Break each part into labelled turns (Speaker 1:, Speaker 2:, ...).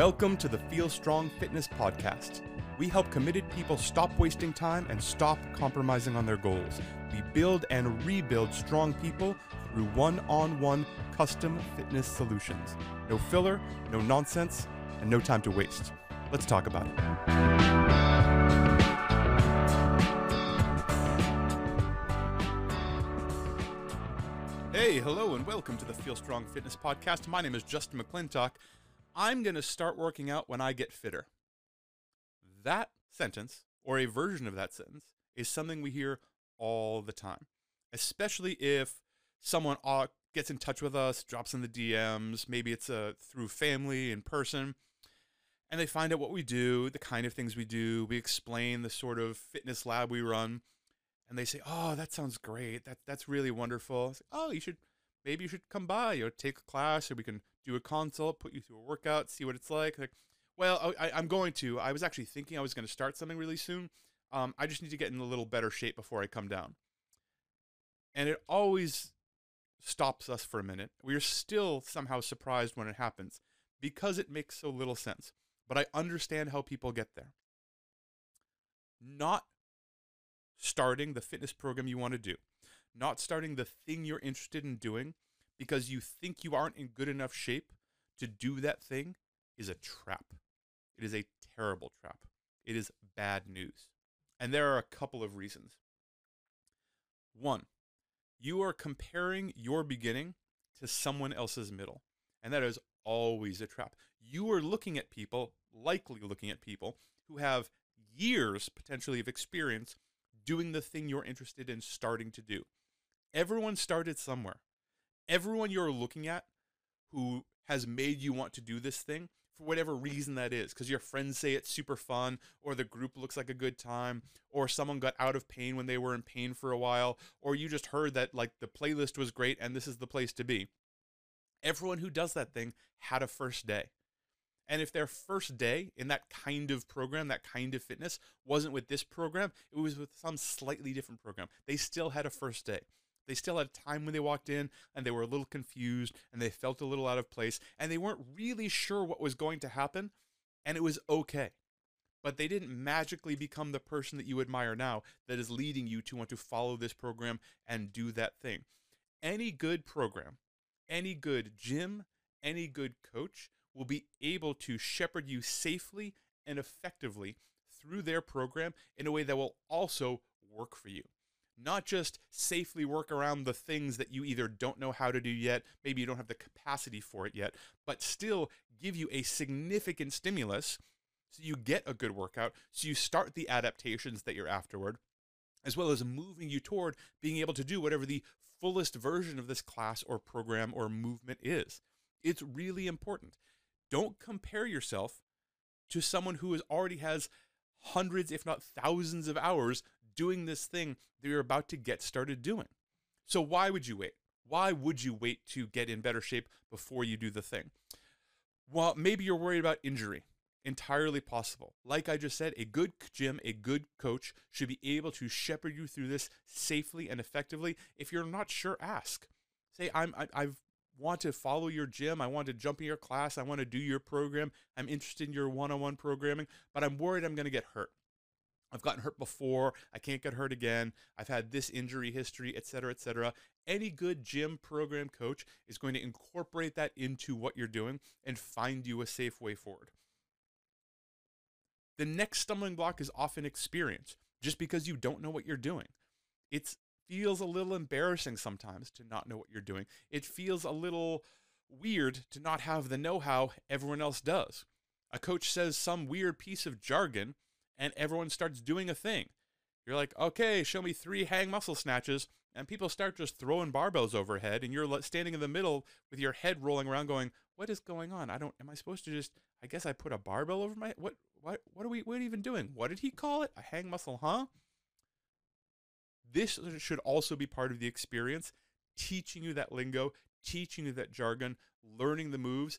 Speaker 1: Welcome to the Feel Strong Fitness Podcast. We help committed people stop wasting time and stop compromising on their goals. We build and rebuild strong people through one on one custom fitness solutions. No filler, no nonsense, and no time to waste. Let's talk about it. Hey, hello, and welcome to the Feel Strong Fitness Podcast. My name is Justin McClintock. I'm going to start working out when I get fitter. That sentence, or a version of that sentence, is something we hear all the time, especially if someone uh, gets in touch with us, drops in the DMs, maybe it's uh, through family in person, and they find out what we do, the kind of things we do. We explain the sort of fitness lab we run, and they say, "Oh, that sounds great. That that's really wonderful." "Oh, you should maybe you should come by or take a class, or we can do a consult, put you through a workout, see what it's like." Like, well, I, I'm going to. I was actually thinking I was going to start something really soon. Um, I just need to get in a little better shape before I come down. And it always stops us for a minute. We are still somehow surprised when it happens because it makes so little sense. But I understand how people get there. Not starting the fitness program you want to do, not starting the thing you're interested in doing because you think you aren't in good enough shape to do that thing is a trap. It is a terrible trap. It is bad news. And there are a couple of reasons. One, you are comparing your beginning to someone else's middle. And that is always a trap. You are looking at people, likely looking at people, who have years potentially of experience doing the thing you're interested in starting to do. Everyone started somewhere. Everyone you're looking at who has made you want to do this thing for whatever reason that is because your friends say it's super fun or the group looks like a good time or someone got out of pain when they were in pain for a while or you just heard that like the playlist was great and this is the place to be. Everyone who does that thing had a first day. And if their first day in that kind of program that kind of fitness wasn't with this program it was with some slightly different program. They still had a first day they still had time when they walked in and they were a little confused and they felt a little out of place and they weren't really sure what was going to happen and it was okay. But they didn't magically become the person that you admire now that is leading you to want to follow this program and do that thing. Any good program, any good gym, any good coach will be able to shepherd you safely and effectively through their program in a way that will also work for you not just safely work around the things that you either don't know how to do yet, maybe you don't have the capacity for it yet, but still give you a significant stimulus so you get a good workout, so you start the adaptations that you're afterward, as well as moving you toward being able to do whatever the fullest version of this class or program or movement is. It's really important. Don't compare yourself to someone who is already has hundreds, if not thousands of hours doing this thing that you're about to get started doing. So why would you wait? Why would you wait to get in better shape before you do the thing? Well, maybe you're worried about injury. Entirely possible. Like I just said, a good gym, a good coach should be able to shepherd you through this safely and effectively. If you're not sure, ask. Say, I'm, I, I've want to follow your gym. I want to jump in your class. I want to do your program. I'm interested in your one on one programming, but I'm worried I'm going to get hurt. I've gotten hurt before. I can't get hurt again. I've had this injury history, et cetera, et cetera. Any good gym program coach is going to incorporate that into what you're doing and find you a safe way forward. The next stumbling block is often experience, just because you don't know what you're doing. It feels a little embarrassing sometimes to not know what you're doing. It feels a little weird to not have the know how everyone else does. A coach says some weird piece of jargon and everyone starts doing a thing. You're like, okay, show me three hang muscle snatches, and people start just throwing barbells overhead, and you're standing in the middle with your head rolling around, going, "What is going on? I don't. Am I supposed to just? I guess I put a barbell over my what? What? What are we? What are we even doing? What did he call it? A hang muscle, huh? This should also be part of the experience, teaching you that lingo, teaching you that jargon, learning the moves.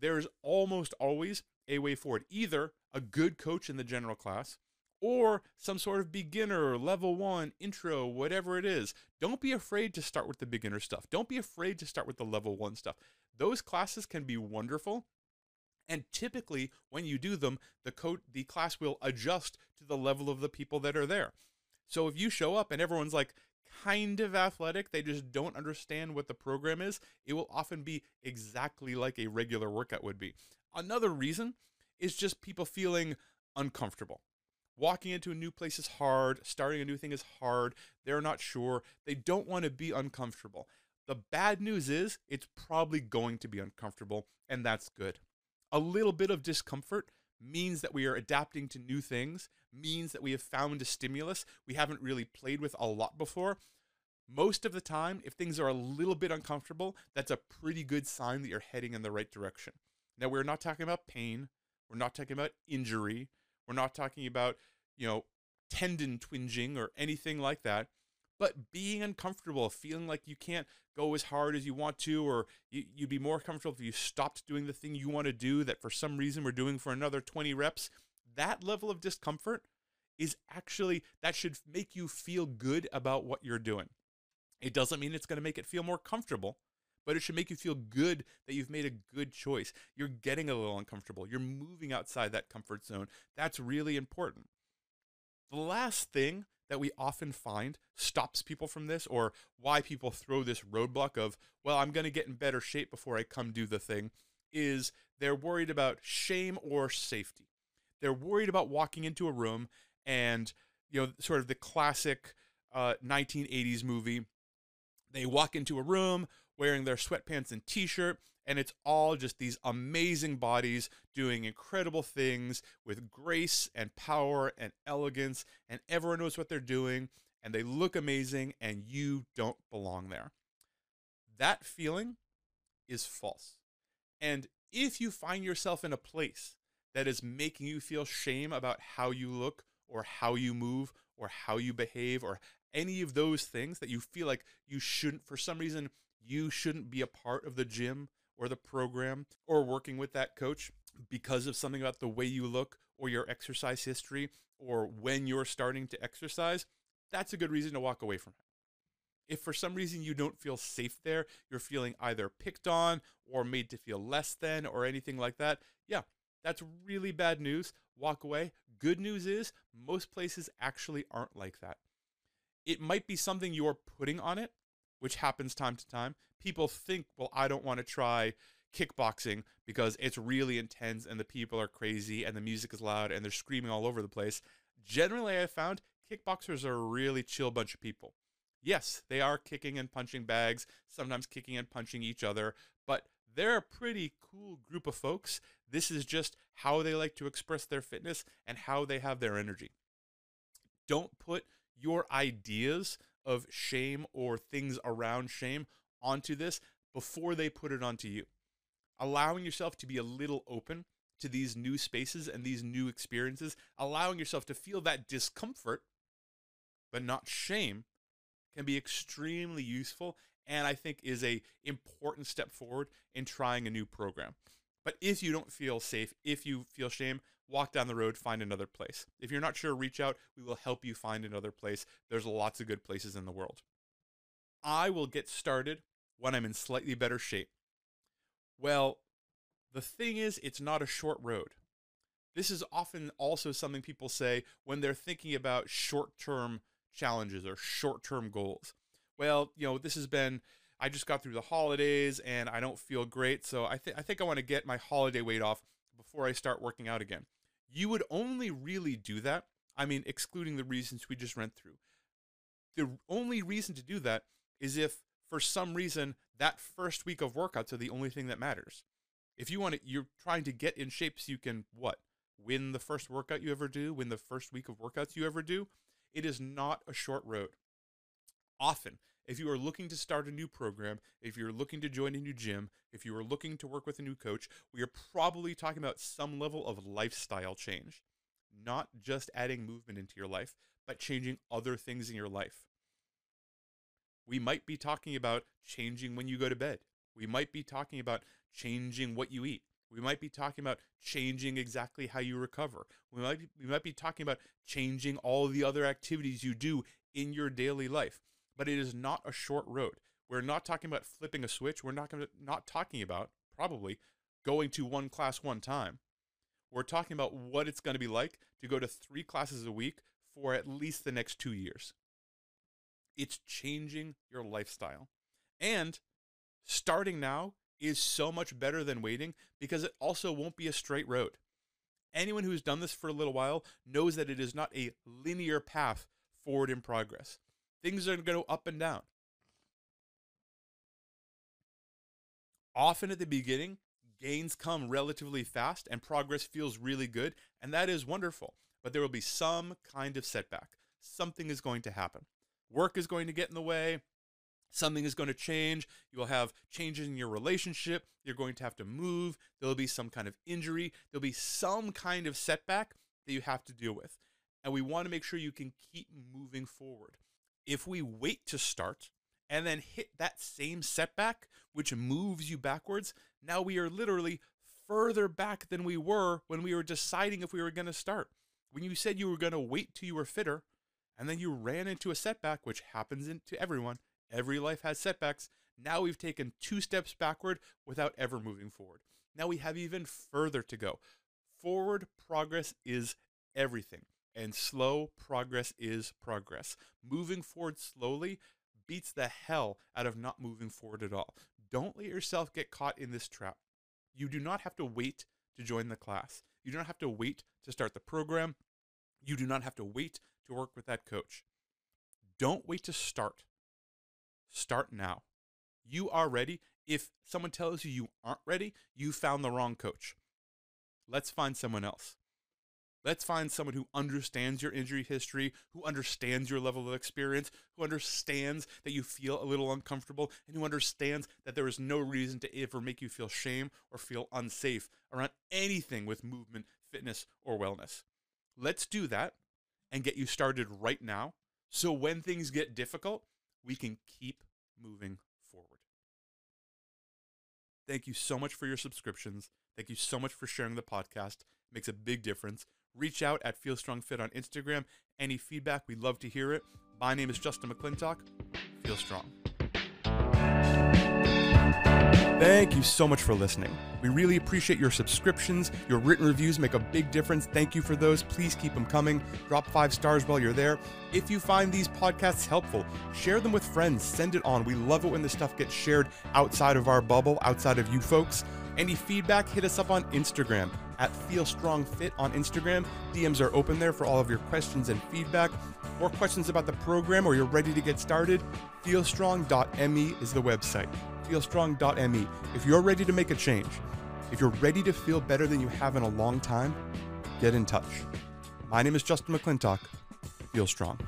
Speaker 1: There's almost always a way forward. Either a good coach in the general class or some sort of beginner, level one, intro, whatever it is. Don't be afraid to start with the beginner stuff. Don't be afraid to start with the level one stuff. Those classes can be wonderful And typically, when you do them, the code, the class will adjust to the level of the people that are there. So if you show up and everyone's like kind of athletic, they just don't understand what the program is, it will often be exactly like a regular workout would be. Another reason is just people feeling uncomfortable. Walking into a new place is hard, starting a new thing is hard, they're not sure, they don't want to be uncomfortable. The bad news is it's probably going to be uncomfortable, and that's good. A little bit of discomfort means that we are adapting to new things, means that we have found a stimulus we haven't really played with a lot before. Most of the time, if things are a little bit uncomfortable, that's a pretty good sign that you're heading in the right direction. Now, we're not talking about pain, we're not talking about injury, we're not talking about, you know, tendon twinging or anything like that. But being uncomfortable, feeling like you can't go as hard as you want to, or you, would be more comfortable if you stopped doing the thing you want to do that for some reason we're doing for another 20 reps, that level of discomfort is actually, that should make you feel good about what you're doing. It doesn't mean it's going to make it feel more comfortable, but it should make you feel good that you've made a good choice. You're getting a little uncomfortable. You're moving outside that comfort zone. That's really important. The last thing that we often find stops people from this or why people throw this roadblock of, well, I'm going to get in better shape before I come do the thing is they're worried about shame or safety. They're worried about walking into a room and, you know, sort of the classic uh, 1980s movie. They walk into a room wearing their sweatpants and t shirt, and it's all just these amazing bodies doing incredible things with grace and power and elegance, and everyone knows what they're doing, and they look amazing, and you don't belong there. That feeling is false. And if you find yourself in a place that is making you feel shame about how you look or how you move or how you behave or any of those things that you feel like you shouldn't, for some reason, you shouldn't be a part of the gym or the program or working with that coach because of something about the way you look or your exercise history or when you're starting to exercise, that's a good reason to walk away from it. If for some reason you don't feel safe there, you're feeling either picked on or made to feel less than or anything like that, yeah, that's really bad news. Walk away. Good news is most places actually aren't like that. It might be something you're putting on it, which happens time to time, people think, well, I don't want to try kickboxing because it's really intense and the people are crazy and the music is loud and they're screaming all over the place. Generally, I found kickboxers are a really chill bunch of people. Yes, they are kicking and punching bags, sometimes kicking and punching each other, but they're a pretty cool group of folks. This is just how they like to express their fitness and how they have their energy. Don't put your ideas of shame or things around shame onto this before they put it onto you. Allowing yourself to be a little open to these new spaces and these new experiences, allowing yourself to feel that discomfort, but not shame, can be extremely useful and I think is a important step forward in trying a new program. But if you don't feel safe, if you feel shame, walk down the road, find another place. If you're not sure, reach out. We will help you find another place. There's lots of good places in the world. I will get started when I'm in slightly better shape. Well, the thing is, it's not a short road. This is often also something people say when they're thinking about short term challenges or short term goals. Well, you know, this has been, I just got through the holidays and I don't feel great. So I, th- I think I want to get my holiday weight off before I start working out again. You would only really do that, I mean, excluding the reasons we just went through. The only reason to do that is if for some reason that first week of workouts are the only thing that matters. If you want to, you're trying to get in shape so you can what? Win the first workout you ever do, win the first week of workouts you ever do. It is not a short road. Often, if you are looking to start a new program, if you're looking to join a new gym, if you are looking to work with a new coach, we are probably talking about some level of lifestyle change. Not just adding movement into your life, but changing other things in your life. We might be talking about changing when you go to bed. We might be talking about changing what you eat. We might be talking about changing exactly how you recover. We might be, we might be talking about changing all the other activities you do in your daily life. But it is not a short road. We're not talking about flipping a switch. We're not going to not talking about probably going to one class one time. We're talking about what it's going to be like to go to three classes a week for at least the next two years. It's changing your lifestyle. And starting now is so much better than waiting because it also won't be a straight road. Anyone who's done this for a little while knows that it is not a linear path forward in progress. Things are going to go up and down. Often at the beginning, gains come relatively fast and progress feels really good, and that is wonderful. But there will be some kind of setback. Something is going to happen. Work is going to get in the way. Something is going to change. You will have changes in your relationship. You're going to have to move. There'll be some kind of injury. There'll be some kind of setback that you have to deal with. And we want to make sure you can keep moving forward. If we wait to start and then hit that same setback, which moves you backwards, now we are literally further back than we were when we were deciding if we were going to start. When you said you were going to wait till you were fitter, and then you ran into a setback, which happens to everyone, every life has setbacks. Now we've taken two steps backward without ever moving forward. Now we have even further to go. Forward progress is everything, and slow progress is progress. Moving forward slowly beats the hell out of not moving forward at all. Don't let yourself get caught in this trap. You do not have to wait to join the class. You do not have to wait to start the program. You do not have to wait to work with that coach. Don't wait to start. Start now. You are ready. If someone tells you you aren't ready, you found the wrong coach. Let's find someone else. Let's find someone who understands your injury history, who understands your level of experience, who understands that you feel a little uncomfortable, and who understands that there is no reason to ever make you feel shame or feel unsafe around anything with movement, fitness, or wellness. Let's do that and get you started right now so when things get difficult, we can keep moving forward. Thank you so much for your subscriptions. Thank you so much for sharing the podcast. It makes a big difference. Reach out at Feel Strong Fit on Instagram. Any feedback, we'd love to hear it. My name is Justin McClintock. Feel strong. Thank you so much for listening. We really appreciate your subscriptions. Your written reviews make a big difference. Thank you for those. Please keep them coming. Drop five stars while you're there. If you find these podcasts helpful, share them with friends. Send it on. We love it when this stuff gets shared outside of our bubble, outside of you folks. Any feedback, hit us up on Instagram at Feel Strong Fit on Instagram. DMs are open there for all of your questions and feedback or questions about the program or you're ready to get started. Feelstrong.me is the website feelstrong.me. If you're ready to make a change, if you're ready to feel better than you have in a long time, get in touch. My name is Justin McClintock. Feel strong.